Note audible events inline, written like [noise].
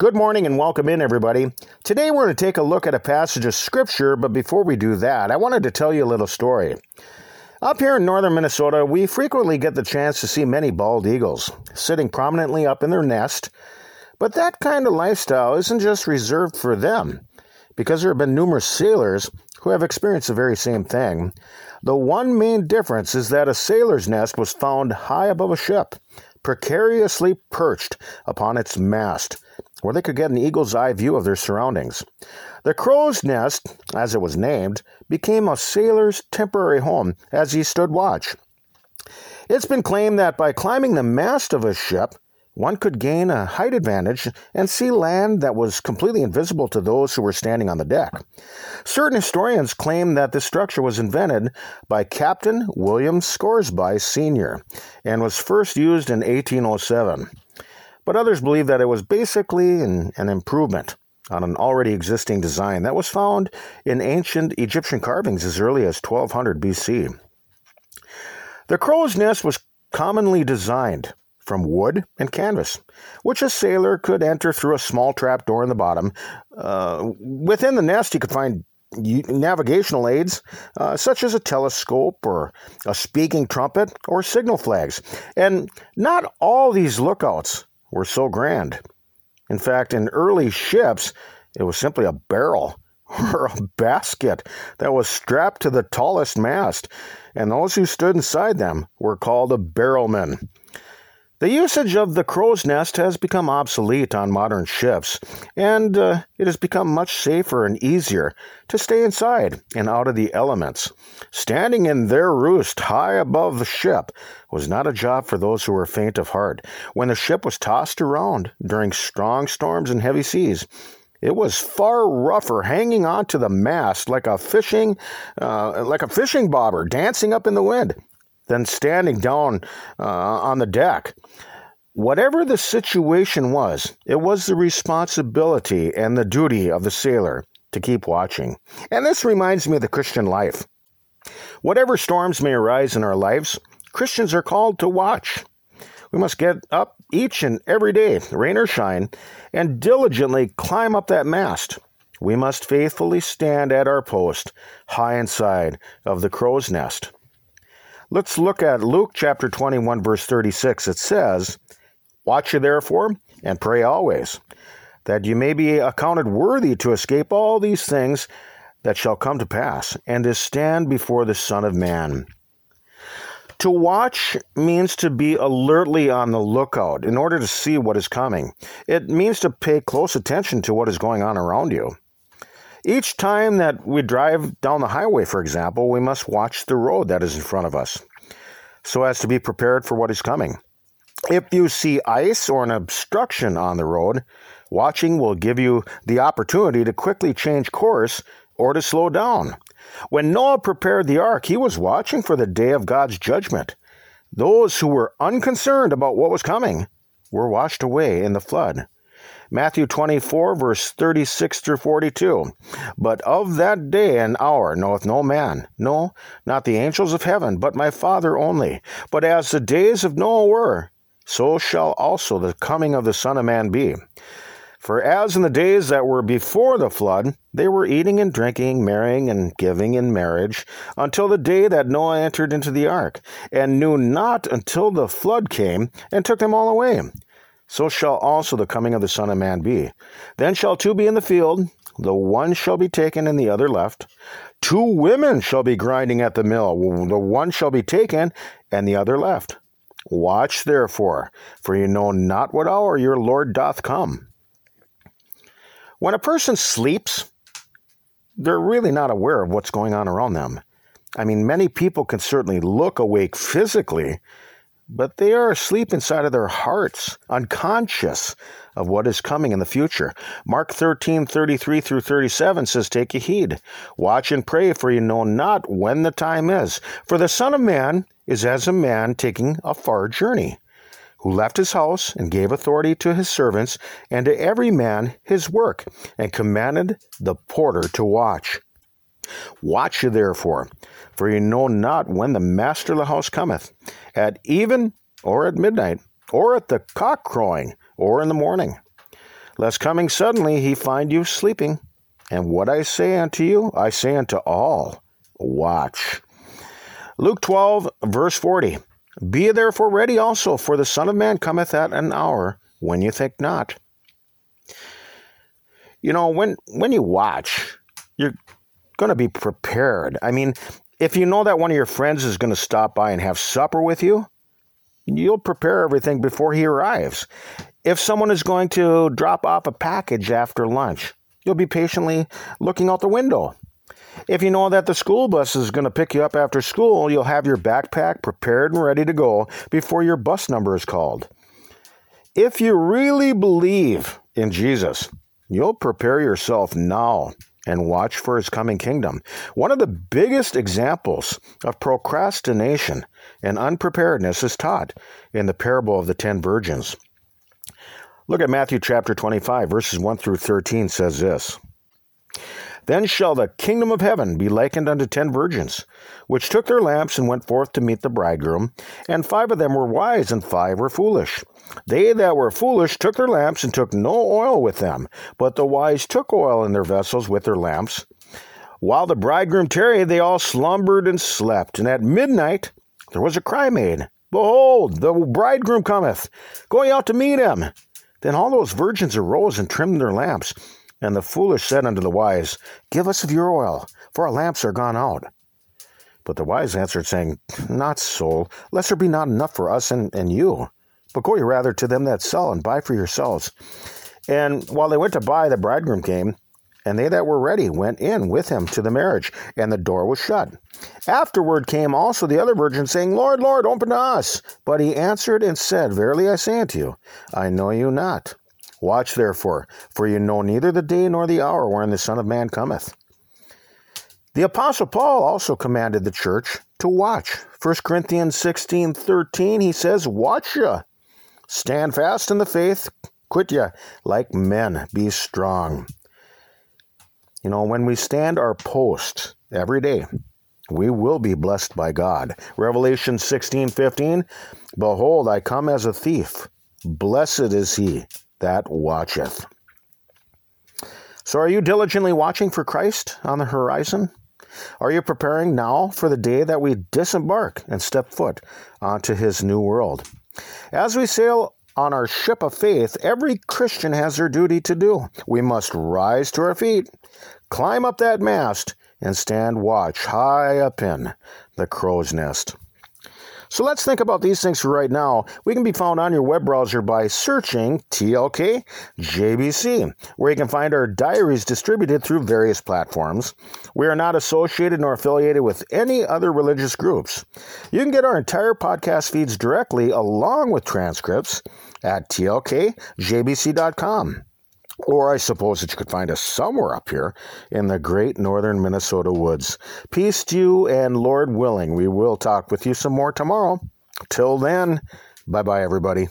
Good morning and welcome in, everybody. Today we're going to take a look at a passage of Scripture, but before we do that, I wanted to tell you a little story. Up here in northern Minnesota, we frequently get the chance to see many bald eagles sitting prominently up in their nest, but that kind of lifestyle isn't just reserved for them, because there have been numerous sailors who have experienced the very same thing. The one main difference is that a sailor's nest was found high above a ship, precariously perched upon its mast where they could get an eagle's eye view of their surroundings. The crow's nest, as it was named, became a sailor's temporary home as he stood watch. It's been claimed that by climbing the mast of a ship, one could gain a height advantage and see land that was completely invisible to those who were standing on the deck. Certain historians claim that this structure was invented by Captain William Scoresby Sr. and was first used in 1807 but others believe that it was basically an, an improvement on an already existing design that was found in ancient Egyptian carvings as early as 1200 BC. The crow's nest was commonly designed from wood and canvas, which a sailor could enter through a small trap door in the bottom. Uh, within the nest, he could find navigational aids, uh, such as a telescope or a speaking trumpet or signal flags. And not all these lookouts were so grand. In fact, in early ships, it was simply a barrel [laughs] or a basket that was strapped to the tallest mast, and those who stood inside them were called a barrelman. The usage of the crow's nest has become obsolete on modern ships, and uh, it has become much safer and easier to stay inside and out of the elements. Standing in their roost high above the ship was not a job for those who were faint of heart. When the ship was tossed around during strong storms and heavy seas, it was far rougher, hanging onto the mast like a fishing, uh, like a fishing bobber dancing up in the wind than standing down uh, on the deck. Whatever the situation was, it was the responsibility and the duty of the sailor to keep watching. And this reminds me of the Christian life. Whatever storms may arise in our lives, Christians are called to watch. We must get up each and every day, rain or shine, and diligently climb up that mast. We must faithfully stand at our post, high inside of the crow's nest. Let's look at Luke chapter 21, verse 36. It says, Watch you therefore, and pray always, that you may be accounted worthy to escape all these things that shall come to pass, and to stand before the Son of Man. To watch means to be alertly on the lookout in order to see what is coming. It means to pay close attention to what is going on around you. Each time that we drive down the highway, for example, we must watch the road that is in front of us so as to be prepared for what is coming. If you see ice or an obstruction on the road, watching will give you the opportunity to quickly change course or to slow down. When Noah prepared the ark, he was watching for the day of God's judgment. Those who were unconcerned about what was coming were washed away in the flood. Matthew 24, verse 36 through 42. But of that day and hour knoweth no man, no, not the angels of heaven, but my Father only. But as the days of Noah were, so shall also the coming of the Son of Man be. For as in the days that were before the flood, they were eating and drinking, marrying and giving in marriage, until the day that Noah entered into the ark, and knew not until the flood came and took them all away so shall also the coming of the Son of Man be. Then shall two be in the field, the one shall be taken and the other left. Two women shall be grinding at the mill, the one shall be taken and the other left. Watch therefore, for you know not what hour your Lord doth come. When a person sleeps, they're really not aware of what's going on around them. I mean, many people can certainly look awake physically, but they are asleep inside of their hearts, unconscious of what is coming in the future. Mark 13, 33 through 37 says, Take heed, watch and pray, for you know not when the time is. For the Son of Man is as a man taking a far journey, who left his house and gave authority to his servants and to every man his work, and commanded the porter to watch. Watch you therefore, for you know not when the master of the house cometh, at even or at midnight, or at the cock crowing, or in the morning. lest coming suddenly he find you sleeping. And what I say unto you, I say unto all watch. Luke 12, verse 40. Be ye therefore ready also, for the Son of Man cometh at an hour when you think not. You know, when when you watch, you're going to be prepared. I mean, if you know that one of your friends is going to stop by and have supper with you, you'll prepare everything before he arrives. If someone is going to drop off a package after lunch, you'll be patiently looking out the window. If you know that the school bus is going to pick you up after school, you'll have your backpack prepared and ready to go before your bus number is called. If you really believe in Jesus, you'll prepare yourself now and watch for his coming kingdom. One of the biggest examples of procrastination and unpreparedness is taught in the parable of the ten virgins. Look at Matthew chapter 25, verses 1 through 13 says this. Then shall the kingdom of heaven be likened unto ten virgins, which took their lamps and went forth to meet the bridegroom. And five of them were wise, and five were foolish. They that were foolish took their lamps and took no oil with them, but the wise took oil in their vessels with their lamps. While the bridegroom tarried, they all slumbered and slept. And at midnight there was a cry made, Behold, the bridegroom cometh, going out to meet him. Then all those virgins arose and trimmed their lamps. And the foolish said unto the wise, Give us of your oil, for our lamps are gone out. But the wise answered, saying, Not so, lest there be not enough for us and, and you. But go ye rather to them that sell and buy for yourselves. And while they went to buy, the bridegroom came, and they that were ready went in with him to the marriage, and the door was shut. Afterward came also the other virgins, saying, Lord, Lord, open to us. But he answered and said, Verily I say unto you, I know you not. Watch therefore, for you know neither the day nor the hour wherein the Son of Man cometh. The Apostle Paul also commanded the church to watch. 1 Corinthians 16 13, he says, Watch ye, stand fast in the faith, quit ye like men, be strong. You know, when we stand our post every day, we will be blessed by God. Revelation 16 15, Behold, I come as a thief. Blessed is he that watcheth. So, are you diligently watching for Christ on the horizon? Are you preparing now for the day that we disembark and step foot onto his new world? As we sail on our ship of faith, every Christian has their duty to do. We must rise to our feet, climb up that mast, and stand watch high up in the crow's nest. So let's think about these things for right now. We can be found on your web browser by searching TLK JBC, where you can find our diaries distributed through various platforms. We are not associated nor affiliated with any other religious groups. You can get our entire podcast feeds directly along with transcripts at tlkjbc.com. Or I suppose that you could find us somewhere up here in the great northern Minnesota woods. Peace to you, and Lord willing, we will talk with you some more tomorrow. Till then, bye bye, everybody.